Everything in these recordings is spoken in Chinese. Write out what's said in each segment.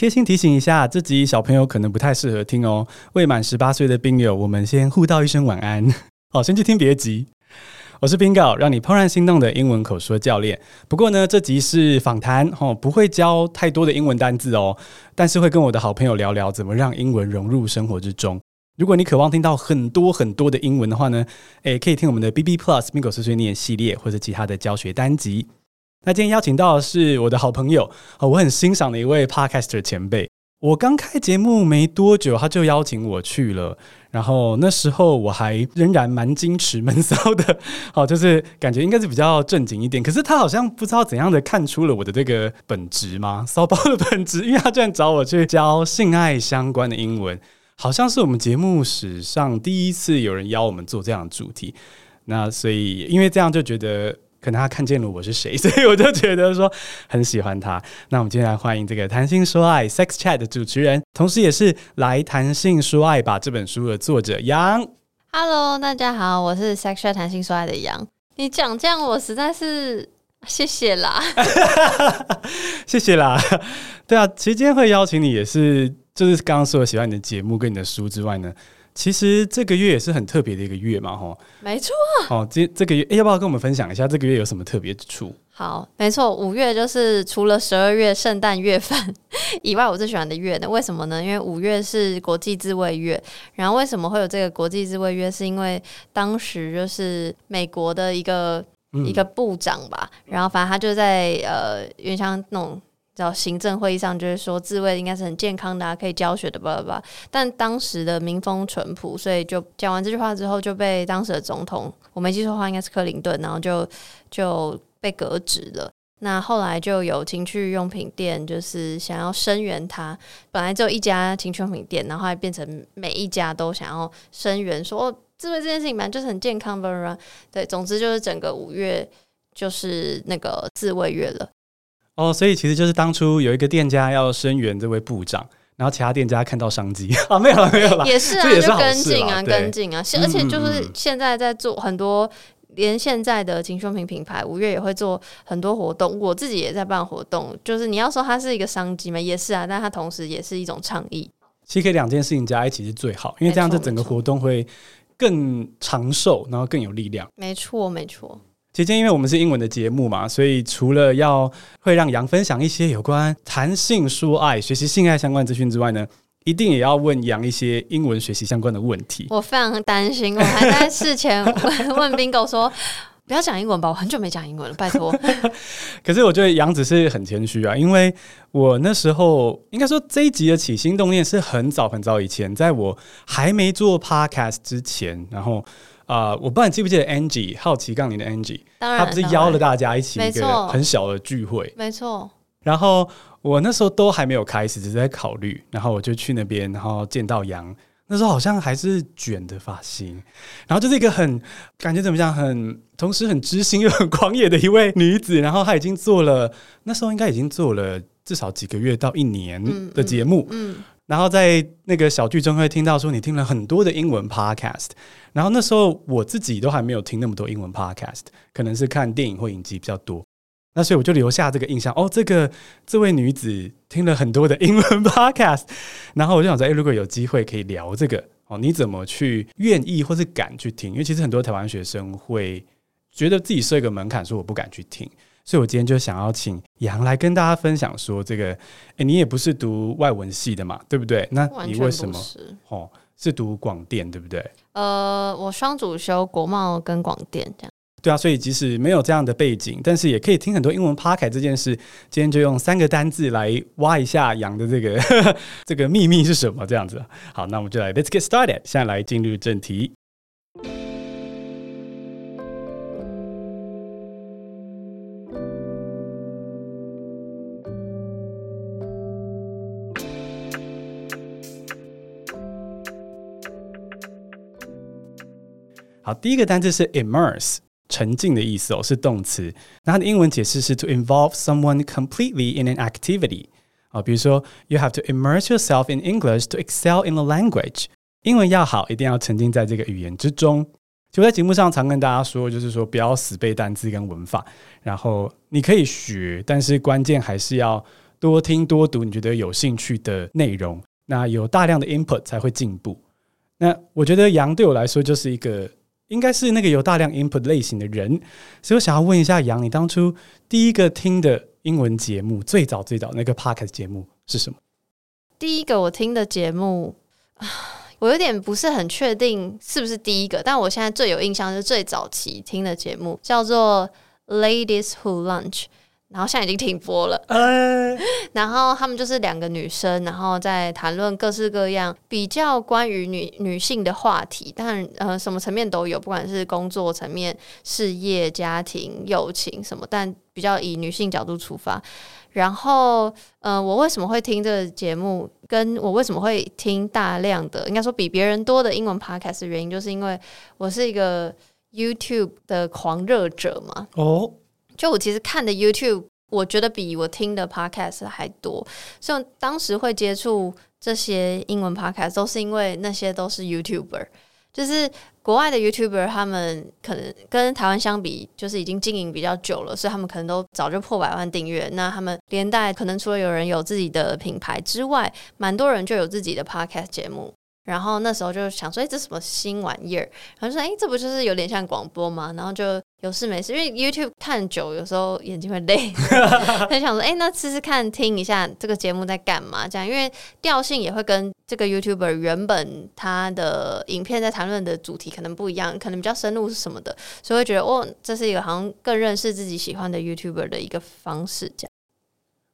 贴心提醒一下，这集小朋友可能不太适合听哦。未满十八岁的宾友，我们先互道一声晚安。好，先去听别急。我是 Bingo，让你怦然心动的英文口说教练。不过呢，这集是访谈哦，不会教太多的英文单字哦，但是会跟我的好朋友聊聊怎么让英文融入生活之中。如果你渴望听到很多很多的英文的话呢，诶，可以听我们的 BB Plus Bingo 碎碎念系列或者其他的教学单集。那今天邀请到的是我的好朋友啊，我很欣赏的一位 Podcaster 前辈。我刚开节目没多久，他就邀请我去了。然后那时候我还仍然蛮矜持闷骚的，好，就是感觉应该是比较正经一点。可是他好像不知道怎样的看出了我的这个本质吗？骚包的本质，因为他居然找我去教性爱相关的英文，好像是我们节目史上第一次有人邀我们做这样的主题。那所以因为这样就觉得。可能他看见了我是谁，所以我就觉得说很喜欢他。那我们今天来欢迎这个谈性说爱 Sex Chat 的主持人，同时也是来谈性说爱吧这本书的作者杨。Hello，大家好，我是 Sex Chat 谈性说爱的杨。你讲这样，我实在是谢谢啦，谢谢啦。对啊，其实今天会邀请你，也是就是刚刚说的喜欢你的节目跟你的书之外呢。其实这个月也是很特别的一个月嘛，哈，没错。哦，这这个月，欸，要不要跟我们分享一下这个月有什么特别之处？好，没错，五月就是除了十二月圣诞月份以外，我最喜欢的月呢？为什么呢？因为五月是国际自卫月。然后为什么会有这个国际自卫月？是因为当时就是美国的一个、嗯、一个部长吧，然后反正他就在呃，有点像那种。到行政会议上，就是说自慰应该是很健康的啊，可以教学的，吧吧。但当时的民风淳朴，所以就讲完这句话之后，就被当时的总统，我没记错的话，应该是克林顿，然后就就被革职了。那后来就有情趣用品店，就是想要声援他。本来只有一家情趣用品店，然后还变成每一家都想要声援，说自慰这件事情本来就是很健康，吧吧吧。对，总之就是整个五月就是那个自慰月了。哦，所以其实就是当初有一个店家要声援这位部长，然后其他店家看到商机 啊，没有了，没有了，也是啊，是就跟进啊，跟进啊，而且就是现在在做很多，嗯、连现在的情趣用品品牌五月也会做很多活动，我自己也在办活动，就是你要说它是一个商机嘛，也是啊，但它同时也是一种倡议。其实可以两件事情加一起是最好，因为这样子整个活动会更长寿，然后更有力量。没错，没错。今天因为我们是英文的节目嘛，所以除了要会让杨分享一些有关谈性说爱、学习性爱相关资讯之外呢，一定也要问杨一些英文学习相关的问题。我非常担心，我还在事前问问 Bingo 说，不要讲英文吧，我很久没讲英文了，拜托。可是我觉得杨子是很谦虚啊，因为我那时候应该说这一集的起心动念是很早很早以前，在我还没做 Podcast 之前，然后。啊、呃，我不知道你记不记得 Angie 好奇杠铃的 Angie，他不是邀了大家一起一个很小的聚会，没错。然后我那时候都还没有开始，只是在考虑。然后我就去那边，然后见到杨，那时候好像还是卷的发型，然后就是一个很感觉怎么讲，很同时很知心又很狂野的一位女子。然后她已经做了，那时候应该已经做了至少几个月到一年的节目，嗯。嗯嗯然后在那个小剧中会听到说你听了很多的英文 podcast，然后那时候我自己都还没有听那么多英文 podcast，可能是看电影或影集比较多，那所以我就留下这个印象哦，这个这位女子听了很多的英文 podcast，然后我就想说，诶，如果有机会可以聊这个哦，你怎么去愿意或是敢去听？因为其实很多台湾学生会觉得自己设一个门槛，说我不敢去听。所以，我今天就想要请杨来跟大家分享说，这个，哎、欸，你也不是读外文系的嘛，对不对？那你为什么？哦，是读广电，对不对？呃，我双主修国贸跟广电这样。对啊，所以即使没有这样的背景，但是也可以听很多英文 Podcast 这件事。今天就用三个单字来挖一下杨的这个 这个秘密是什么？这样子。好，那我们就来 Let's get started，现在来进入正题。好，第一个单词是 immerse，沉浸的意思哦，是动词。那它的英文解释是 to involve someone completely in an activity。啊，比如说，you have to immerse yourself in English to excel in the language。英文要好，一定要沉浸在这个语言之中。就在节目上常跟大家说，就是说不要死背单字跟文法，然后你可以学，但是关键还是要多听多读你觉得有兴趣的内容。那有大量的 input 才会进步。那我觉得杨对我来说就是一个，应该是那个有大量 input 类型的人。所以我想要问一下杨，你当初第一个听的英文节目，最早最早那个 podcast 节目是什么？第一个我听的节目，我有点不是很确定是不是第一个，但我现在最有印象是最早期听的节目，叫做 Ladies Who Lunch。然后现在已经停播了，呃、然后他们就是两个女生，然后在谈论各式各样比较关于女女性的话题，但呃什么层面都有，不管是工作层面、事业、家庭、友情什么，但比较以女性角度出发。然后呃，我为什么会听这个节目？跟我为什么会听大量的，应该说比别人多的英文 podcast 的原因，就是因为我是一个 YouTube 的狂热者嘛。哦。就我其实看的 YouTube，我觉得比我听的 Podcast 还多，所以当时会接触这些英文 Podcast，都是因为那些都是 YouTuber，就是国外的 YouTuber，他们可能跟台湾相比，就是已经经营比较久了，所以他们可能都早就破百万订阅。那他们连带可能除了有人有自己的品牌之外，蛮多人就有自己的 Podcast 节目。然后那时候就想说，哎，这什么新玩意儿？然后说，哎，这不就是有点像广播吗？然后就有事没事，因为 YouTube 看久，有时候眼睛会累，很想说，哎，那试试看听一下这个节目在干嘛？这样，因为调性也会跟这个 YouTuber 原本他的影片在谈论的主题可能不一样，可能比较深入是什么的，所以会觉得，哦，这是一个好像更认识自己喜欢的 YouTuber 的一个方式，这样。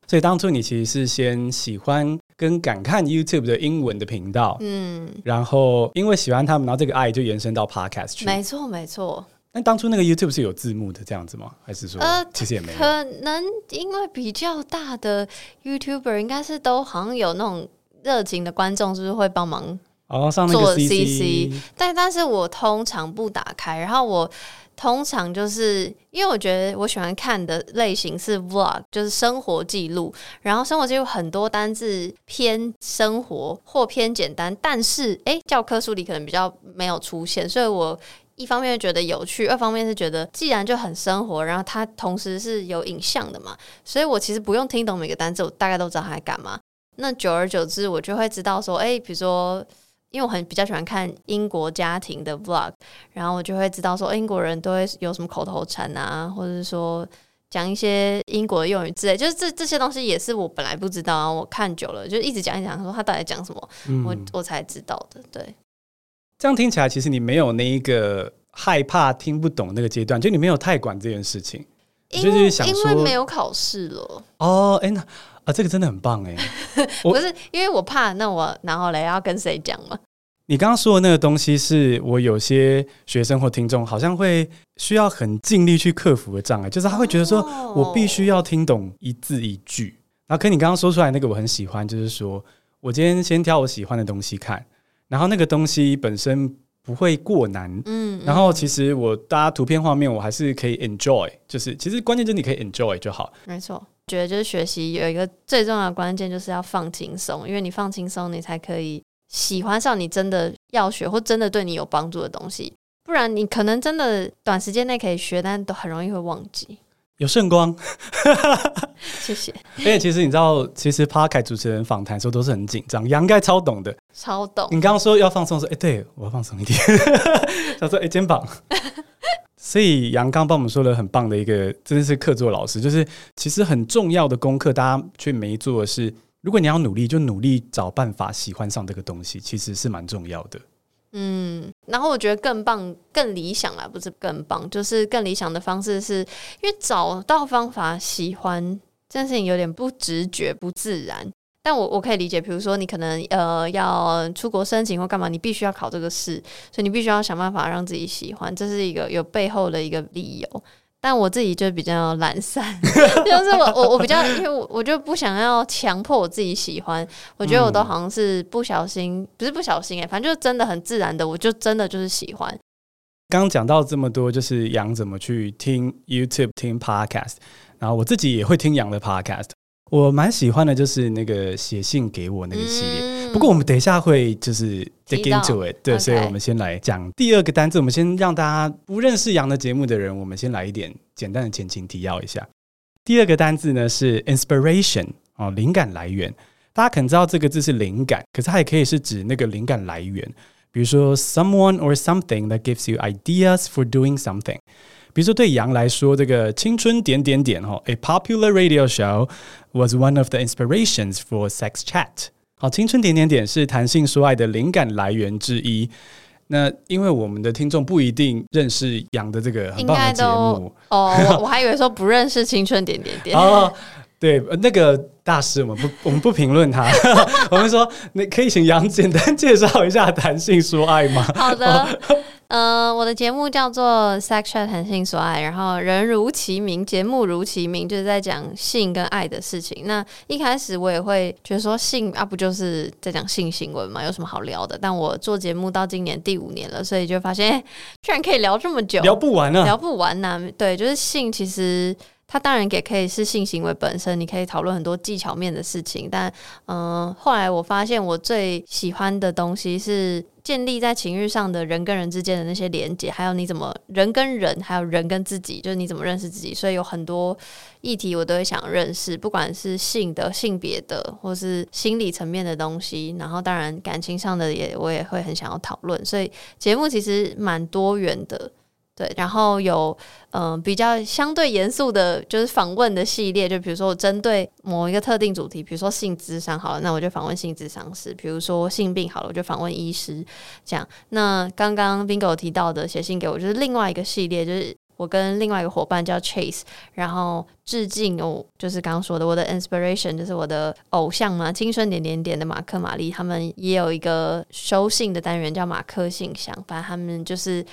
所以当初你其实是先喜欢跟敢看 YouTube 的英文的频道，嗯，然后因为喜欢他们，然后这个爱就延伸到 Podcast 去。没错，没错。那当初那个 YouTube 是有字幕的这样子吗？还是说，呃，其实也没有？可能因为比较大的 YouTuber 应该是都好像有那种热情的观众，是不是会帮忙哦上那个 CC？但但是我通常不打开，然后我。通常就是因为我觉得我喜欢看的类型是 vlog，就是生活记录。然后生活记录很多单字偏生活或偏简单，但是诶，教科书里可能比较没有出现，所以我一方面觉得有趣，二方面是觉得既然就很生活，然后它同时是有影像的嘛，所以我其实不用听懂每个单词，我大概都知道它在干嘛。那久而久之，我就会知道说，诶，比如说。因为我很比较喜欢看英国家庭的 vlog，然后我就会知道说英国人都会有什么口头禅啊，或者是说讲一些英国的用语之类，就是这这些东西也是我本来不知道啊。我看久了就一直讲一讲，说他到底讲什么，嗯、我我才知道的。对，这样听起来其实你没有那一个害怕听不懂那个阶段，就你没有太管这件事情，因就是想说因为没有考试了哦。哎，那啊，这个真的很棒哎，不是因为我怕，那我然后嘞要跟谁讲嘛？你刚刚说的那个东西，是我有些学生或听众好像会需要很尽力去克服的障碍，就是他会觉得说我必须要听懂一字一句。然后，可你刚刚说出来那个我很喜欢，就是说我今天先挑我喜欢的东西看，然后那个东西本身不会过难，嗯，然后其实我搭图片画面我还是可以 enjoy，就是其实关键就是你可以 enjoy 就好。没错，觉得就是学习有一个最重要的关键就是要放轻松，因为你放轻松，你才可以。喜欢上你真的要学或真的对你有帮助的东西，不然你可能真的短时间内可以学，但都很容易会忘记。有圣光，谢谢。而且其实你知道，其实 Podcast 主持人访谈的时候都是很紧张，杨应该超懂的，超懂。你刚刚说要放松，说哎，对我要放松一点。他说哎，肩膀。所以杨刚帮我们说了很棒的一个，真的是客座老师，就是其实很重要的功课，大家却没做的是。如果你要努力，就努力找办法喜欢上这个东西，其实是蛮重要的。嗯，然后我觉得更棒、更理想啊，不是更棒，就是更理想的方式，是因为找到方法喜欢这件事情有点不直觉、不自然。但我我可以理解，比如说你可能呃要出国申请或干嘛，你必须要考这个试，所以你必须要想办法让自己喜欢，这是一个有背后的一个理由。但我自己就比较懒散，就是我我我比较，因为我我就不想要强迫我自己喜欢，我觉得我都好像是不小心，嗯、不是不小心哎、欸，反正就是真的很自然的，我就真的就是喜欢。刚讲到这么多，就是杨怎么去听 YouTube 听 Podcast，然后我自己也会听杨的 Podcast。我蛮喜欢的，就是那个写信给我那个系列。嗯、不过我们等一下会就是 dig into it，对.所以我们先来讲第二个单字。我们先让大家不认识羊的节目的人，我们先来一点简单的前情提要一下。第二个单字呢是 inspiration，哦，灵感来源。大家可能知道这个字是灵感，可是它也可以是指那个灵感来源。比如说，someone or something that gives you ideas for doing something。比如说，对杨来说，这个青春点点点哈，a popular radio show was one of the inspirations for sex chat。好，青春点点点是谈性说爱的灵感来源之一。那因为我们的听众不一定认识杨的这个很棒的节目哦，我我还以为说不认识青春点点点 哦。对，那个大师，我们不，我们不评论他。我们说，你可以请杨简单介绍一下谈性说爱吗？好的，呃，我的节目叫做 Sex Chat 谈性说爱，然后人如其名，节目如其名，就是在讲性跟爱的事情。那一开始我也会觉得说，性啊，不就是在讲性行为吗？有什么好聊的？但我做节目到今年第五年了，所以就发现，居然可以聊这么久，聊不完啊，聊不完呐、啊。对，就是性，其实。它当然也可以是性行为本身，你可以讨论很多技巧面的事情。但，嗯、呃，后来我发现我最喜欢的东西是建立在情欲上的人跟人之间的那些连接，还有你怎么人跟人，还有人跟自己，就是你怎么认识自己。所以有很多议题我都会想认识，不管是性的、性别的，或是心理层面的东西。然后，当然感情上的也我也会很想要讨论。所以节目其实蛮多元的。对，然后有嗯、比较相对严肃的，就是访问的系列，就比如说我针对某一个特定主题，比如说性智商好了，那我就访问性智商师；比如说性病好了，我就访问医师。这样，那刚刚 Bingo 提到的写信给我，就是另外一个系列，就是我跟另外一个伙伴叫 Chase，然后致敬哦，就是刚刚说的我的 inspiration，就是我的偶像嘛，青春点点点的马克玛丽，他们也有一个收信的单元叫马克信箱，反正他们就是。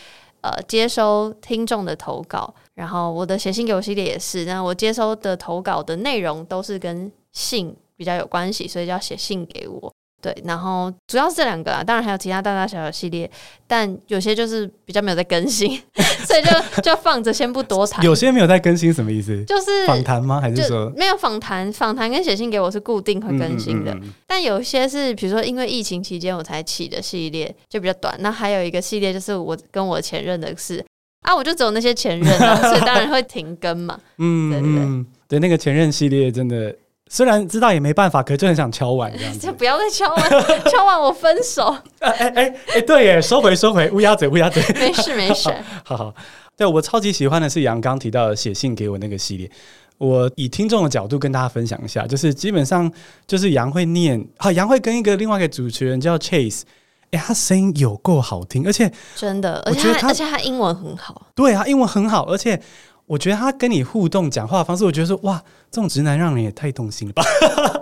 呃，接收听众的投稿，然后我的写信给我系列也是，那我接收的投稿的内容都是跟信比较有关系，所以就要写信给我。对，然后主要是这两个啊，当然还有其他大大小小系列，但有些就是比较没有在更新，所以就就放着先不多谈。有些没有在更新什么意思？就是访谈吗？还是说没有访谈？访谈跟写信给我是固定会更新的，嗯嗯嗯，但有些是比如说因为疫情期间我才起的系列，就比较短。那还有一个系列就是我跟我前任的事啊，我就只有那些前任啊，所以当然会停更嘛。嗯，对对对，对那个前任系列真的。虽然知道也没办法，可是就很想敲碗这样子。就不要再敲碗，敲碗我分手。哎哎哎哎，对耶，收回收回，乌鸦嘴乌鸦嘴。没事没事。好好，对我超级喜欢的是杨刚提到的写信给我那个系列。我以听众的角度跟大家分享一下，就是基本上就是杨会念，好，杨会跟一个另外一个主持人叫 Chase，哎，他声音有够好听，而且真的，而且他而且他英文很好。对啊，英文很好，而且。我觉得他跟你互动讲话的方式，我觉得说哇，这种直男让人也太动心了吧。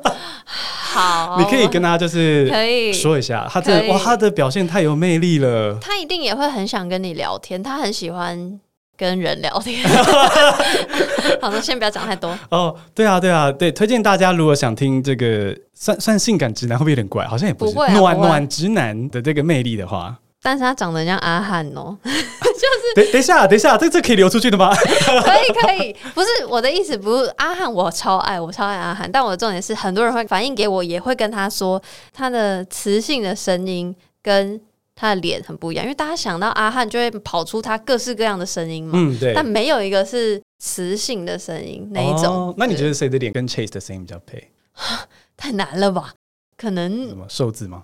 好，你可以跟他就是可以说一下，他这哇，他的表现太有魅力了。他一定也会很想跟你聊天，他很喜欢跟人聊天。好的，先不要讲太多。哦，对啊，对啊，对，推荐大家如果想听这个算算性感直男，会不会有点怪？好像也不是，暖暖直男的这个魅力的话。但是他长得像阿汉哦，就是等等一下，等一下，这这可以流出去的吗？可以可以，不是我的意思，不是阿汉，我超爱，我超爱阿汉。但我的重点是，很多人会反映给我，也会跟他说，他的磁性的声音跟他的脸很不一样，因为大家想到阿汉就会跑出他各式各样的声音嘛，嗯，对。但没有一个是磁性的声音那一种。哦，那你觉得谁的脸跟 Chase 的声音比较配？太难了吧？可能什么瘦子吗？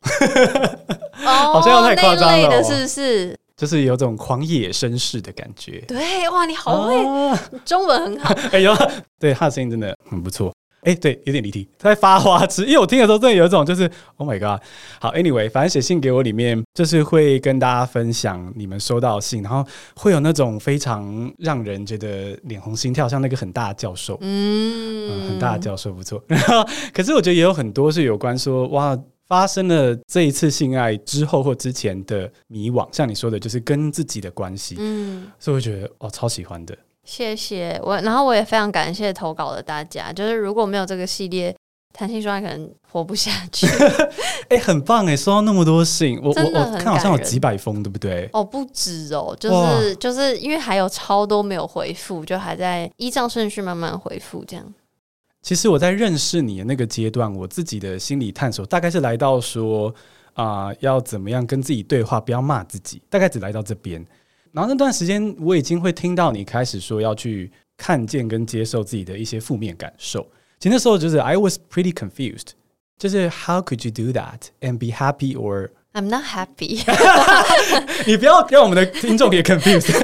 哦，好像要太夸张了，的是不是？就是有种狂野绅士的感觉。对，哇，你好会，啊、中文很好。哎呦，对，他的声音真的很不错。哎，对，有点离题，他在发花痴，因为我听的时候真的有一种就是，Oh my god！好，Anyway，反正写信给我里面就是会跟大家分享你们收到的信，然后会有那种非常让人觉得脸红心跳，像那个很大的教授，嗯，嗯，很大的教授不错。然后，可是我觉得也有很多是有关说，哇，发生了这一次性爱之后或之前的迷惘，像你说的，就是跟自己的关系，嗯，所以我觉得哦，超喜欢的。谢谢我，然后我也非常感谢投稿的大家。就是如果没有这个系列，谈性说爱可能活不下去。哎、欸，很棒哎，收到那么多信，我我我看好像有几百封，对不对？哦，不止哦，就是就是因为还有超多没有回复，就还在依照顺序慢慢回复这样。其实我在认识你的那个阶段，我自己的心理探索大概是来到说啊、呃，要怎么样跟自己对话，不要骂自己，大概只来到这边。然后那段时间，我已经会听到你开始说要去看见跟接受自己的一些负面感受，其实那时候就是 I was pretty confused，就是 How could you do that and be happy or I'm not happy？你不要让我们的听众也 confused。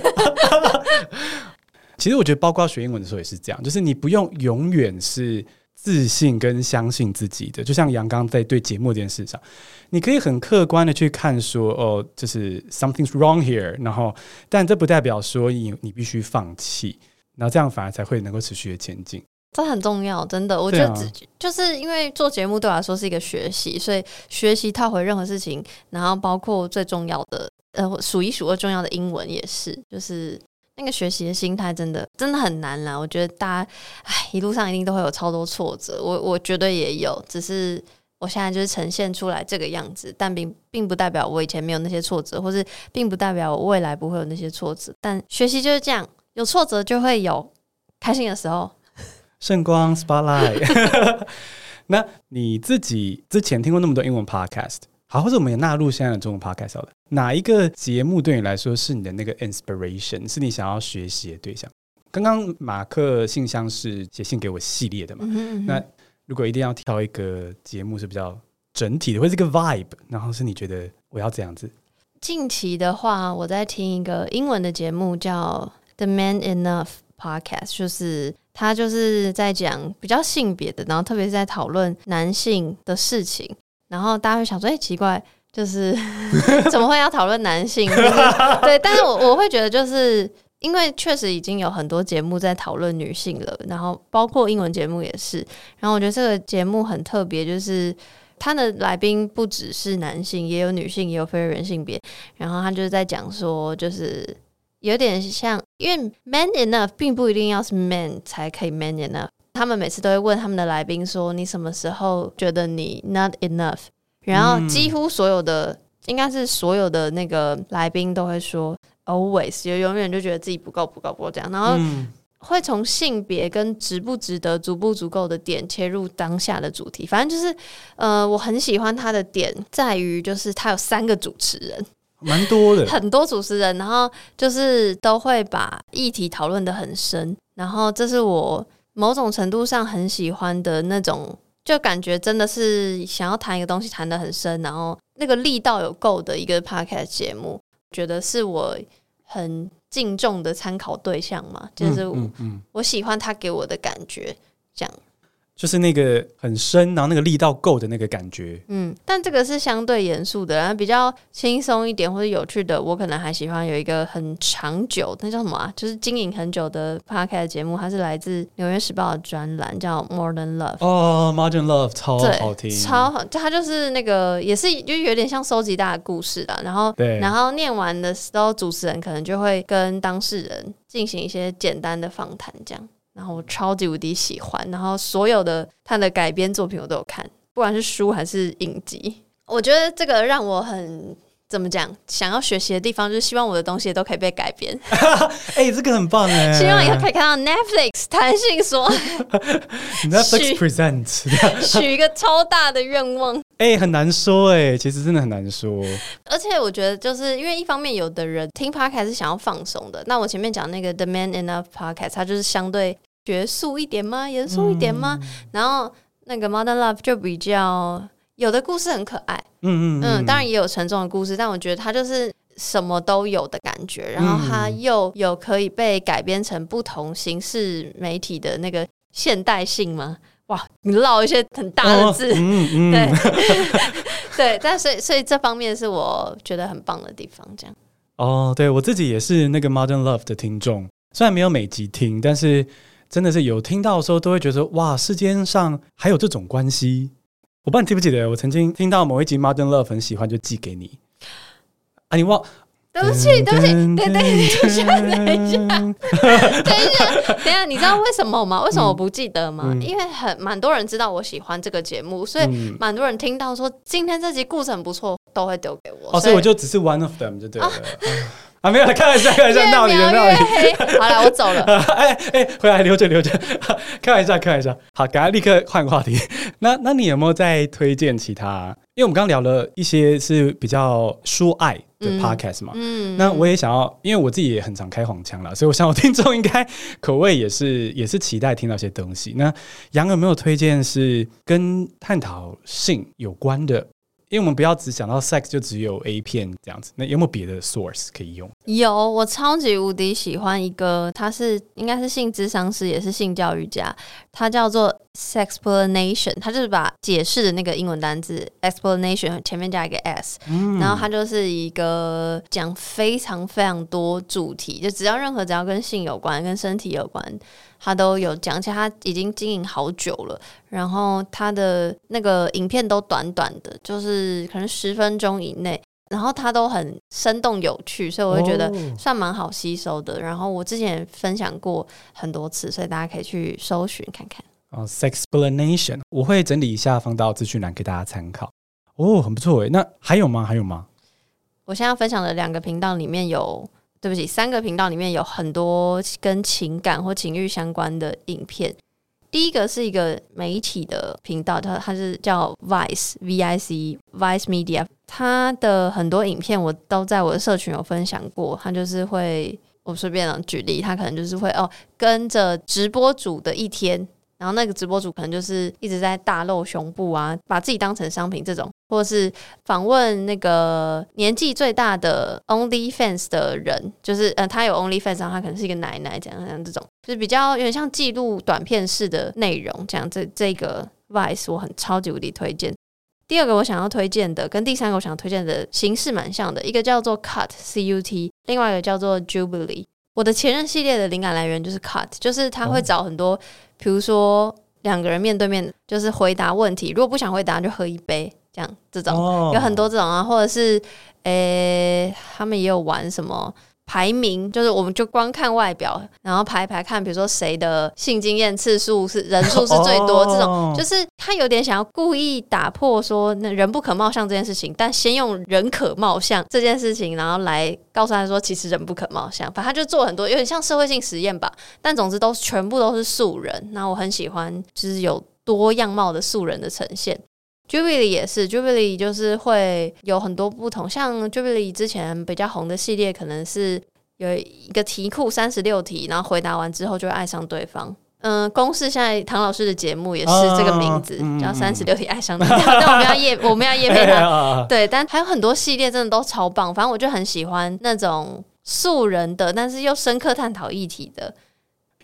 其实我觉得，包括学英文的时候也是这样，就是你不用永远是自信跟相信自己的。就像杨刚在对节目这件事上，你可以很客观的去看说，哦，就是 something's wrong here。然后，但这不代表说你你必须放弃，然后这样反而才会能够持续的前进。这很重要，真的。我觉得就是因为做节目对我来说是一个学习，所以学习套回任何事情，然后包括最重要的，呃，数一数二重要的英文也是，就是。那个学习的心态真的真的很难啦，我觉得大家唉，一路上一定都会有超多挫折，我我觉得也有，只是我现在就是呈现出来这个样子，但并并不代表我以前没有那些挫折，或是并不代表我未来不会有那些挫折。但学习就是这样，有挫折就会有开心的时候。圣光 Spotlight，那你自己之前听过那么多英文 Podcast？好，或者我们也纳入现在的中文 podcast 好了。哪一个节目对你来说是你的那个 inspiration，是你想要学习的对象？刚刚马克信箱是写信给我系列的嘛？那如果一定要挑一个节目是比较整体的，或者是一个 vibe，然后是你觉得我要这样子？近期的话，我在听一个英文的节目叫 The Man Enough Podcast，就是他就是在讲比较性别的，然后特别是在讨论男性的事情。然后大家会想说：“哎、奇怪，就是 怎么会要讨论男性？” 对，但是我我会觉得，就是因为确实已经有很多节目在讨论女性了，然后包括英文节目也是。然后我觉得这个节目很特别，就是他的来宾不只是男性，也有女性，也有非二元性别。然后他就是在讲说，就是有点像，因为 man enough 并不一定要是 man 才可以 man enough。他们每次都会问他们的来宾说：“你什么时候觉得你 not enough？” 然后几乎所有的，嗯、应该是所有的那个来宾都会说 “always”，就永远就觉得自己不够、不够、不够这样。然后会从性别跟值不值得、足不足够的点切入当下的主题。反正就是，呃，我很喜欢他的点在于，就是他有三个主持人，蛮多的，很多主持人，然后就是都会把议题讨论的很深。然后这是我。某种程度上很喜欢的那种，就感觉真的是想要谈一个东西谈得很深，然后那个力道有够的一个 podcast 节目，觉得是我很敬重的参考对象嘛，就是我，喜欢他给我的感觉，这样。就是那个很深，然后那个力道够的那个感觉。嗯，但这个是相对严肃的，然后比较轻松一点或者有趣的，我可能还喜欢有一个很长久，那叫什么啊？就是经营很久的 podcast 节目，它是来自《纽约时报》的专栏，叫 Modern Love。哦，Modern Love 超好听，超好。就它就是那个也是就有点像收集大的故事的，然后对，然后念完的时候，主持人可能就会跟当事人进行一些简单的访谈，这样。然后我超级无敌喜欢，然后所有的他的改编作品我都有看，不管是书还是影集。我觉得这个让我很怎么讲，想要学习的地方就是希望我的东西都可以被改编。哎、欸，这个很棒哎！希望以后可以看到 Netflix 弹性说 Netflix presents 许一个超大的愿望。哎、欸，很难说哎，其实真的很难说。而且我觉得，就是因为一方面，有的人听 podcast 是想要放松的。那我前面讲那个 The Man Enough podcast，它就是相对学术一点吗？严肃一点吗？嗯、然后那个 Modern Love 就比较有的故事很可爱。嗯嗯嗯，当然也有沉重的故事，但我觉得它就是什么都有的感觉。然后它又有可以被改编成不同形式媒体的那个现代性吗？哇，你唠一些很大的字，哦嗯嗯、对对，但所以所以这方面是我觉得很棒的地方，这样。哦，对我自己也是那个 Modern Love 的听众，虽然没有每集听，但是真的是有听到的时候，都会觉得哇，世间上还有这种关系。我不知道你记不记得，我曾经听到某一集 Modern Love 很喜欢，就寄给你。啊，你忘？对不起，对不起，对对，等一下，等一下，等一下，等一下，你知道为什么吗？为什么我不记得吗？嗯、因为很蛮多人知道我喜欢这个节目，所以蛮多人听到说今天这集故事很不错，都会丢给我。哦，所以我就只是 one of them 就对了。啊啊，没有，开玩笑，开玩笑，闹你的，闹你。好了，我走了。哎哎，回来留着留着，开玩笑，开玩笑。好，赶快立刻换个话题。那那你有没有再推荐其他？因为我们刚刚聊了一些是比较说爱的 podcast 嘛。嗯。那我也想要，因为我自己也很常开黄腔了，所以我想我听众应该口味也是也是期待听到一些东西。那杨有没有推荐是跟探讨性有关的？因为我们不要只想到 sex 就只有 A 片这样子，那有没有别的 source 可以用？有，我超级无敌喜欢一个，他是应该是性智商师，也是性教育家，他叫做 Sexplanation，它就是把解释的那个英文单字 explanation 前面加一个 s，嗯，然后它就是一个讲非常非常多主题，就只要任何只要跟性有关、跟身体有关。他都有讲，而且他已经经营好久了。然后他的那个影片都短短的，就是可能十分钟以内。然后他都很生动有趣，所以我会觉得算蛮好吸收的。然后我之前也分享过很多次，所以大家可以去搜寻看看。哦，Sexplanation，我会整理一下放到资讯栏给大家参考。哦，很不错诶。那还有吗？还有吗？我现在分享的两个频道里面有。对不起，三个频道里面有很多跟情感或情欲相关的影片。第一个是一个媒体的频道，它它是叫 Vice V I C Vice Media，它的很多影片我都在我的社群有分享过。它就是会，我随便举例，它可能就是会哦，跟着直播主的一天。然后那个直播主可能就是一直在大露胸部啊，把自己当成商品这种，或者是访问那个年纪最大的 OnlyFans 的人，就是呃他有 OnlyFans，然后他可能是一个奶奶这样这样这种，就是比较有点像记录短片式的内容这样。这这个 Vice 我很超级无敌推荐。第二个我想要推荐的，跟第三个我想要推荐的形式蛮像的，一个叫做 Cut C U T，另外一个叫做 Jubilee。我的前任系列的灵感来源就是 Cut，就是他会找很多。比如说两个人面对面，就是回答问题。如果不想回答，就喝一杯，这样这种、oh. 有很多这种啊，或者是诶、欸，他们也有玩什么。排名就是，我们就光看外表，然后排一排看，比如说谁的性经验次数是人数是最多，这种就是他有点想要故意打破说那人不可貌相这件事情，但先用人可貌相这件事情，然后来告诉他说，其实人不可貌相。反正他就做很多有点像社会性实验吧，但总之都全部都是素人。那我很喜欢，就是有多样貌的素人的呈现。Jubilee 也是，Jubilee 就是会有很多不同，像 Jubilee 之前比较红的系列，可能是有一个题库三十六题，然后回答完之后就会爱上对方。嗯，公式现在唐老师的节目也是这个名字，叫三十六题爱上对方。但我们要业，我们要业配他。对，但还有很多系列真的都超棒，反正我就很喜欢那种素人的，但是又深刻探讨议题的。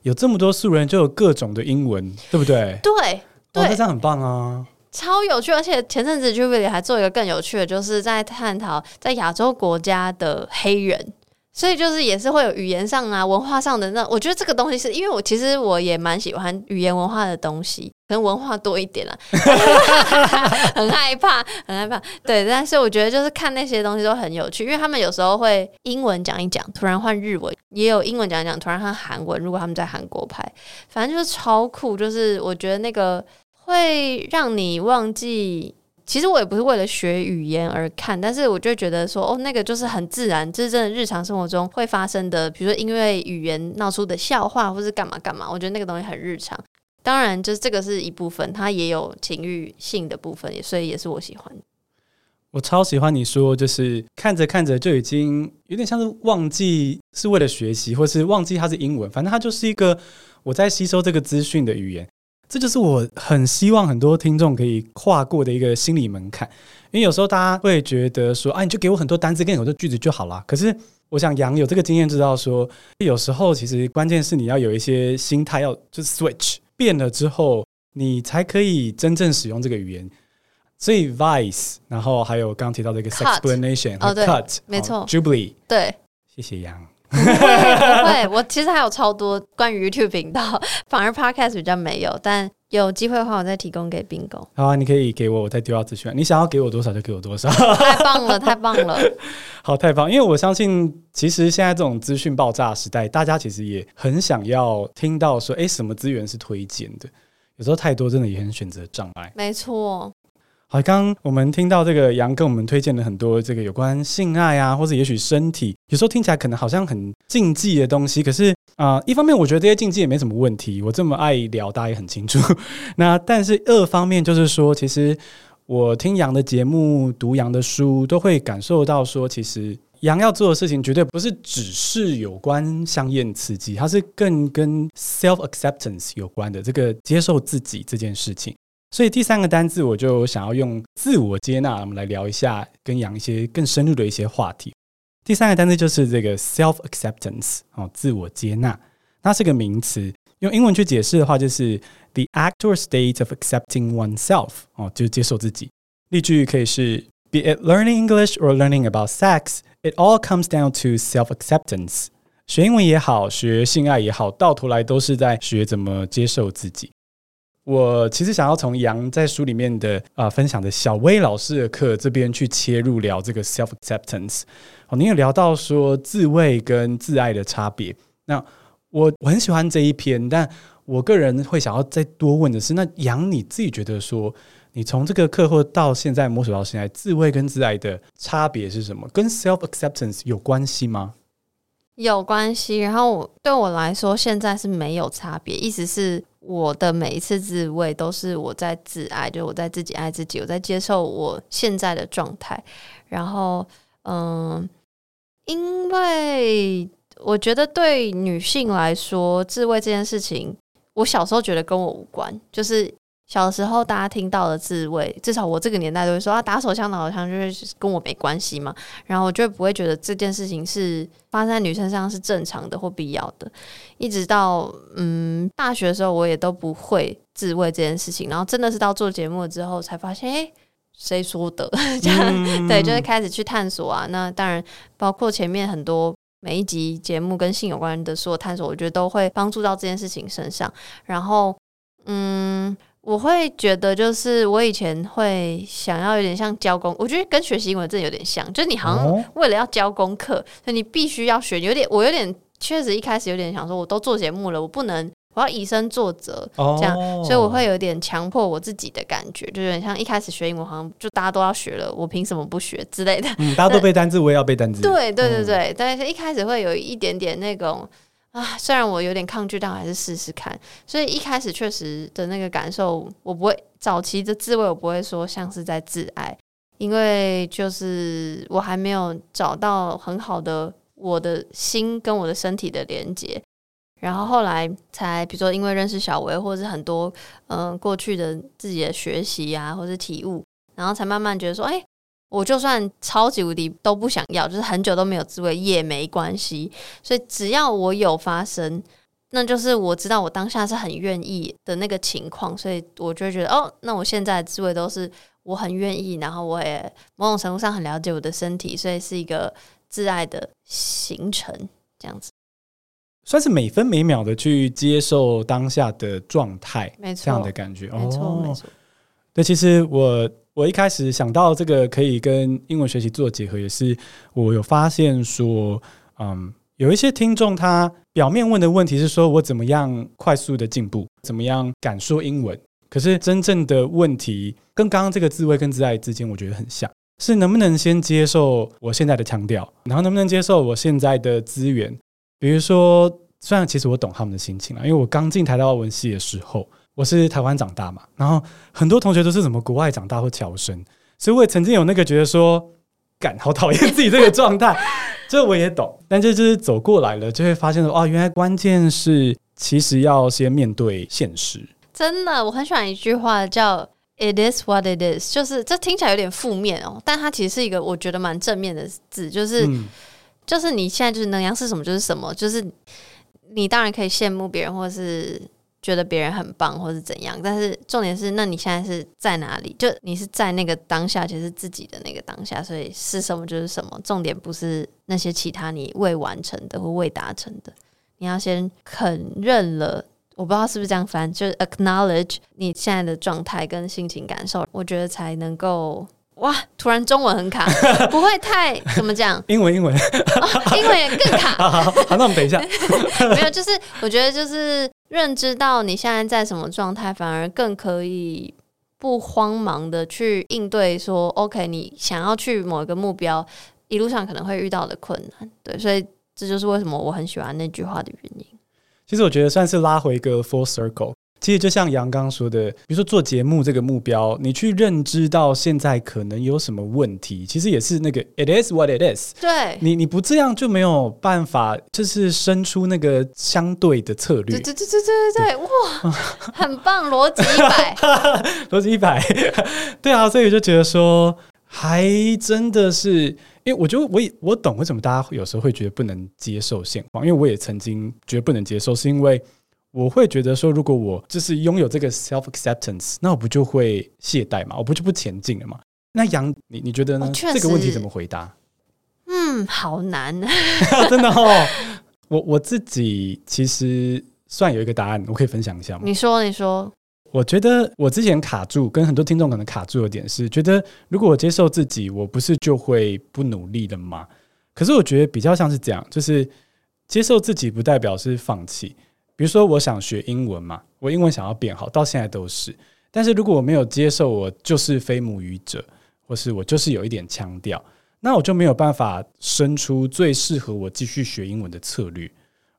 有这么多素人，就有各种的英文，对不对？对，对，这样很棒啊。超有趣，而且前阵子 Julie 还做一个更有趣的，就是在探讨在亚洲国家的黑人，所以就是也是会有语言上啊、文化上的那，我觉得这个东西是因为我其实我也蛮喜欢语言文化的东西，可能文化多一点啦，很害怕，很害怕，对，但是我觉得就是看那些东西都很有趣，因为他们有时候会英文讲一讲，突然换日文，也有英文讲一讲，突然换韩文，如果他们在韩国拍，反正就是超酷，就是我觉得那个。会让你忘记，其实我也不是为了学语言而看，但是我就觉得说，哦，那个就是很自然，这是真的日常生活中会发生的，比如说因为语言闹出的笑话，或是干嘛干嘛，我觉得那个东西很日常。当然，就是这个是一部分，它也有情欲性的部分，所以也是我喜欢。我超喜欢你说，就是看着看着就已经有点像是忘记是为了学习，或是忘记它是英文，反正它就是一个我在吸收这个资讯的语言。这就是我很希望很多听众可以跨过的一个心理门槛，因为有时候大家会觉得说，啊，你就给我很多单字跟很多句子就好了。可是，我想杨有这个经验，知道说，有时候其实关键是你要有一些心态，要就是 switch 变了之后，你才可以真正使用这个语言。所以，Vice，然后还有刚刚提到这个 Sexplanation 和 Cut，没错，Jubilee，对，谢谢杨。不会，我其实还有超多关于 YouTube 频道，反而 Podcast 比较没有。但有机会的话，我再提供给 Bingo。好啊，你可以给我，我再丢到资讯。你想要给我多少就给我多少。太棒了，太棒了。好，太棒！因为我相信，其实现在这种资讯爆炸时代，大家其实也很想要听到说，哎，什么资源是推荐的？有时候太多，真的也很选择障碍。没错。好，刚我们听到这个杨跟我们推荐了很多这个有关性爱啊，或者也许身体，有时候听起来可能好像很禁忌的东西。可是啊、一方面我觉得这些禁忌也没什么问题，我这么爱聊，大家也很清楚。那但是二方面就是说，其实我听杨的节目、读杨的书，都会感受到说，其实杨要做的事情绝对不是只是有关香艳刺激，它是更跟 self acceptance 有关的，这个接受自己这件事情。所以第三个单字，我就想要用自我接纳，我们来聊一下跟杨一些更深入的一些话题。第三个单字就是这个 self acceptance 哦，自我接纳，它是个名词，用英文去解释的话，就是 the act or state of accepting oneself 哦，就是接受自己。例句可以是 Be it learning English or learning about sex, it all comes down to self acceptance。学英文也好，学性爱也好，到头来都是在学怎么接受自己。我其实想要从杨在书里面的啊、分享的小薇老师的课这边去切入聊这个 self acceptance。哦，你有聊到说自慰跟自爱的差别。那我我很喜欢这一篇，但我个人会想要再多问的是，那杨你自己觉得说，你从这个课后到现在摸索到现在，自慰跟自爱的差别是什么？跟 self acceptance 有关系吗？有关系。然后我对我来说，现在是没有差别，意思是。我的每一次自慰都是我在自爱，就是我在自己爱自己，我在接受我现在的状态。然后，嗯，因为我觉得对女性来说，自慰这件事情，我小时候觉得跟我无关，就是。小时候，大家听到的自慰，至少我这个年代都会说啊，打手枪、打手枪就是跟我没关系嘛。然后我就不会觉得这件事情是发生在女生身上是正常的或必要的。一直到嗯大学的时候，我也都不会自慰这件事情。然后真的是到做节目之后，才发现，哎，谁说的？这样、对，就是开始去探索啊。那当然，包括前面很多每一集节目跟性有关的所有探索，我觉得都会帮助到这件事情身上。然后，嗯。我会觉得，就是我以前会想要有点像教功，我觉得跟学习英文真的有点像，就是你好像为了要教功课，所以你必须要学。有点，我有点确实一开始有点想说，我都做节目了，我不能，我要以身作则，这样，所以我会有点强迫我自己的感觉，就有点像一开始学英文，好像就大家都要学了，我凭什么不学之类的。嗯，大家都 背单词，我也要背单词。对对对对，但是一开始会有一点点那种。啊，虽然我有点抗拒，但我还是试试看。所以一开始确实的那个感受，我不会早期的自慰，我不会说像是在自爱，因为就是我还没有找到很好的我的心跟我的身体的连接。然后后来才，比如说因为认识小薇，或者是很多嗯、呃、过去的自己的学习啊，或者是体悟，然后才慢慢觉得说，哎。我就算超级无敌都不想要，就是很久都没有滋味也没关系。所以只要我有发生，那就是我知道我当下是很愿意的那个情况，所以我就会觉得哦，那我现在的自慰都是我很愿意，然后我也某种程度上很了解我的身体，所以是一个自爱的行程，这样子，算是每分每秒的去接受当下的状态，没错，这样的感觉，没错，哦，没错。对，其实我。我一开始想到这个可以跟英文学习做结合，也是我有发现说，嗯，有一些听众他表面问的问题是说我怎么样快速的进步，怎么样敢说英文，可是真正的问题跟刚刚这个自慰跟自爱之间，我觉得很像，是能不能先接受我现在的腔调，然后能不能接受我现在的资源，比如说，虽然其实我懂他们的心情啊，因为我刚进台大文系的时候。我是台湾长大嘛，然后很多同学都是什么国外长大或侨生，所以我也曾经有那个觉得说，干好讨厌自己这个状态，这我也懂，但这就是走过来了，就会发现说，哦，原来关键是其实要先面对现实。真的，我很喜欢一句话叫 “It is what it is”，就是这听起来有点负面哦，但它其实是一个我觉得蛮正面的字，就是、嗯、就是你现在就是能量是什么就是什么，就是你当然可以羡慕别人或是。觉得别人很棒，或是怎样，但是重点是，那你现在是在哪里？就你是在那个当下，其实是自己的那个当下，所以是什么就是什么。重点不是那些其他你未完成的或未达成的，你要先肯认了。我不知道是不是这样翻，就是 acknowledge 你现在的状态跟心情感受，我觉得才能够哇，突然中文很卡，不会太怎么讲？英文英文、哦，英文也更卡。好好好，好，那我们等一下。没有，就是我觉得就是。认知到你现在在什么状态，反而更可以不慌忙的去应对说，OK，你想要去某一个目标，一路上可能会遇到的困难，对，所以这就是为什么我很喜欢那句话的原因。其实我觉得算是拉回一个 full circle。其实就像杨刚刚说的，比如说做节目这个目标，你去认知到现在可能有什么问题，其实也是那个 it is what it is。对，你你不这样就没有办法，就是生出那个相对的策略。对对对对对对，哇，很棒，逻辑一百，逻辑一百，对啊，所以我就觉得说，还真的是，因为我觉得我也我懂为什么大家有时候会觉得不能接受现况，因为我也曾经觉得不能接受，是因为。我会觉得说，如果我就是拥有这个 self acceptance，那我不就会懈怠嘛？我不就不前进了嘛？那杨，你你觉得呢？哦，这个问题怎么回答？嗯，好难，真的哦。我我自己其实算有一个答案，我可以分享一下吗？你说，你说。我觉得我之前卡住，跟很多听众可能卡住的点是，觉得如果我接受自己，我不是就会不努力的吗？可是我觉得比较像是这样，就是接受自己不代表是放弃。比如说，我想学英文嘛，我英文想要变好，到现在都是。但是如果我没有接受我就是非母语者，或是我就是有一点腔调，那我就没有办法生出最适合我继续学英文的策略。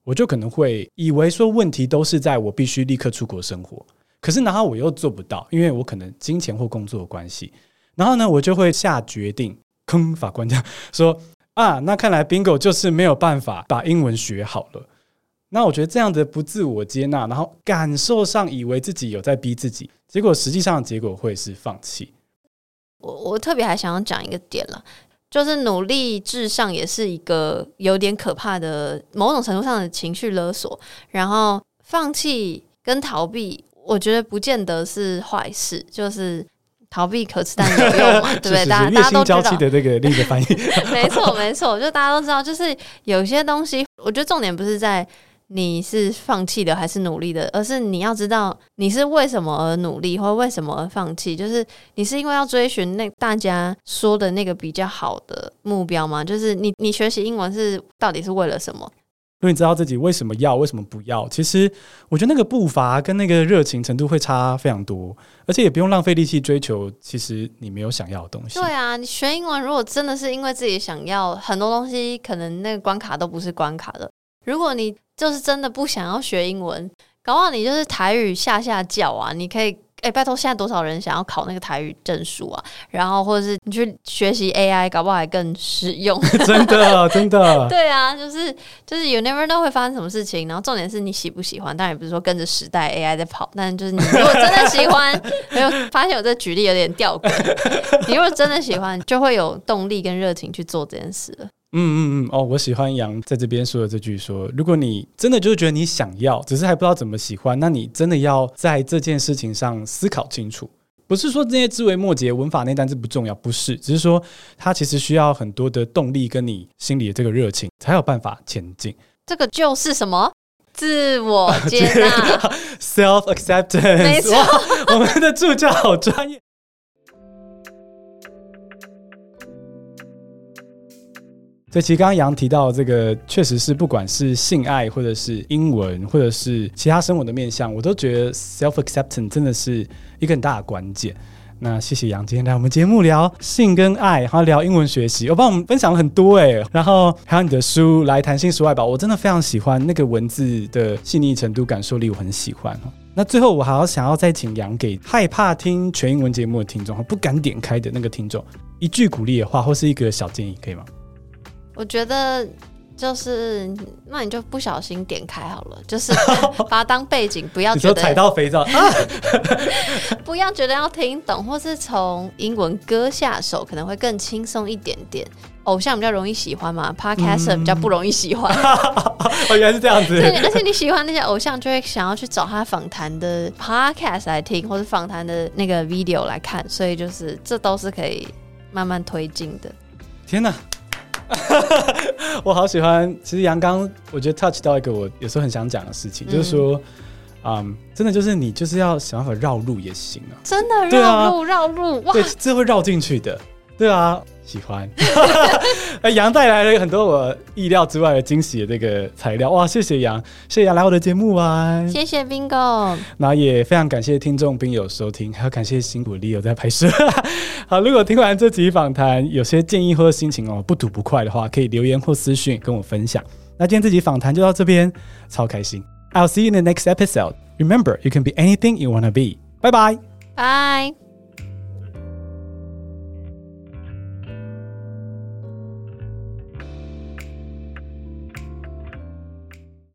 我就可能会以为说问题都是在我必须立刻出国生活，可是然后我又做不到，因为我可能金钱或工作的关系。然后呢，我就会下决定，坑法官这样说啊，那看来 Bingo 就是没有办法把英文学好了。那我觉得这样的不自我接纳，然后感受上以为自己有在逼自己，结果实际上的结果会是放弃。我我特别还想要讲一个点了，就是努力至上也是一个有点可怕的某种程度上的情绪勒索。然后放弃跟逃避，我觉得不见得是坏事，就是逃避可耻但有用嘛，对不对？大家大家都知道的这个另一个翻译，没错没错，就大家都知道，就是有些东西，我觉得重点不是在。你是放弃的还是努力的？而是你要知道你是为什么而努力，或为什么而放弃。就是你是因为要追寻那大家说的那个比较好的目标吗？就是你你学习英文是到底是为了什么？如果你知道自己为什么要，为什么不要，其实我觉得那个步伐跟那个热情程度会差非常多，而且也不用浪费力气追求其实你没有想要的东西。对啊，你学英文如果真的是因为自己想要很多东西，可能那个关卡都不是关卡的。如果你就是真的不想要学英文，搞不好你就是台语下下叫啊！你可以哎、欸，拜托，现在多少人想要考那个台语证书啊？然后或者是你去学习 AI，搞不好还更实用。真的，真的。对啊，就是就是 you never know 会发生什么事情。然后重点是你喜不喜欢，当然也不是说跟着时代 AI 在跑，但就是你如果真的喜欢，没有发现我这举例有点吊诡。你如果真的喜欢，就会有动力跟热情去做这件事了。嗯嗯嗯哦，我喜欢杨在这边说的这句说，如果你真的就是觉得你想要，只是还不知道怎么喜欢，那你真的要在这件事情上思考清楚。不是说这些枝微末节文法那单字不重要，不是，只是说它其实需要很多的动力跟你心里的这个热情，才有办法前进。这个就是什么？自我接纳，self acceptance。没错，我们的助教好专业。所以其实刚刚杨提到这个，确实是不管是性爱，或者是英文，或者是其他生活的面向，我都觉得 self acceptance 真的是一个很大的关键。那谢谢杨今天来我们节目聊性跟爱，还有聊英文学习，我帮我们分享了很多哎、然后还有你的书来谈性说爱吧，我真的非常喜欢那个文字的细腻程度、感受力，我很喜欢。那最后我还要想要再请杨给害怕听全英文节目的听众，不敢点开的那个听众一句鼓励的话，或是一个小建议，可以吗？我觉得就是，那你就不小心点开好了，就是 把它当背景，不要觉得踩到肥皂，不要觉得要听懂，或是从英文歌下手，可能会更轻松一点点。偶像比较容易喜欢嘛，Podcaster 比较不容易喜欢。哦，原来是这样子。对，而且你喜欢那些偶像，就会想要去找他访谈的 Podcast 来听，或者访谈的那个 video 来看，所以就是这都是可以慢慢推进的。天哪！我好喜欢，其实杨刚，我觉得 touch 到一个我有时候很想讲的事情，嗯、就是说，嗯，真的就是你就是要想办法绕路也行啊，真的绕路绕、啊、路哇，对，这会绕进去的，对啊，喜欢。哎，杨带来了很多我意料之外的惊喜的这个材料，哇！谢谢杨，谢谢杨来我的节目啊，谢谢 Bingo。那也非常感谢听众朋友收听，还要感谢辛苦 Leo 在拍摄。好，如果听完这集访谈，有些建议或者心情哦不吐不快的话，可以留言或私讯跟我分享。那今天这集访谈就到这边，超开心。I'll see you in the next episode. Remember, you can be anything you wanna be. Bye bye. Bye.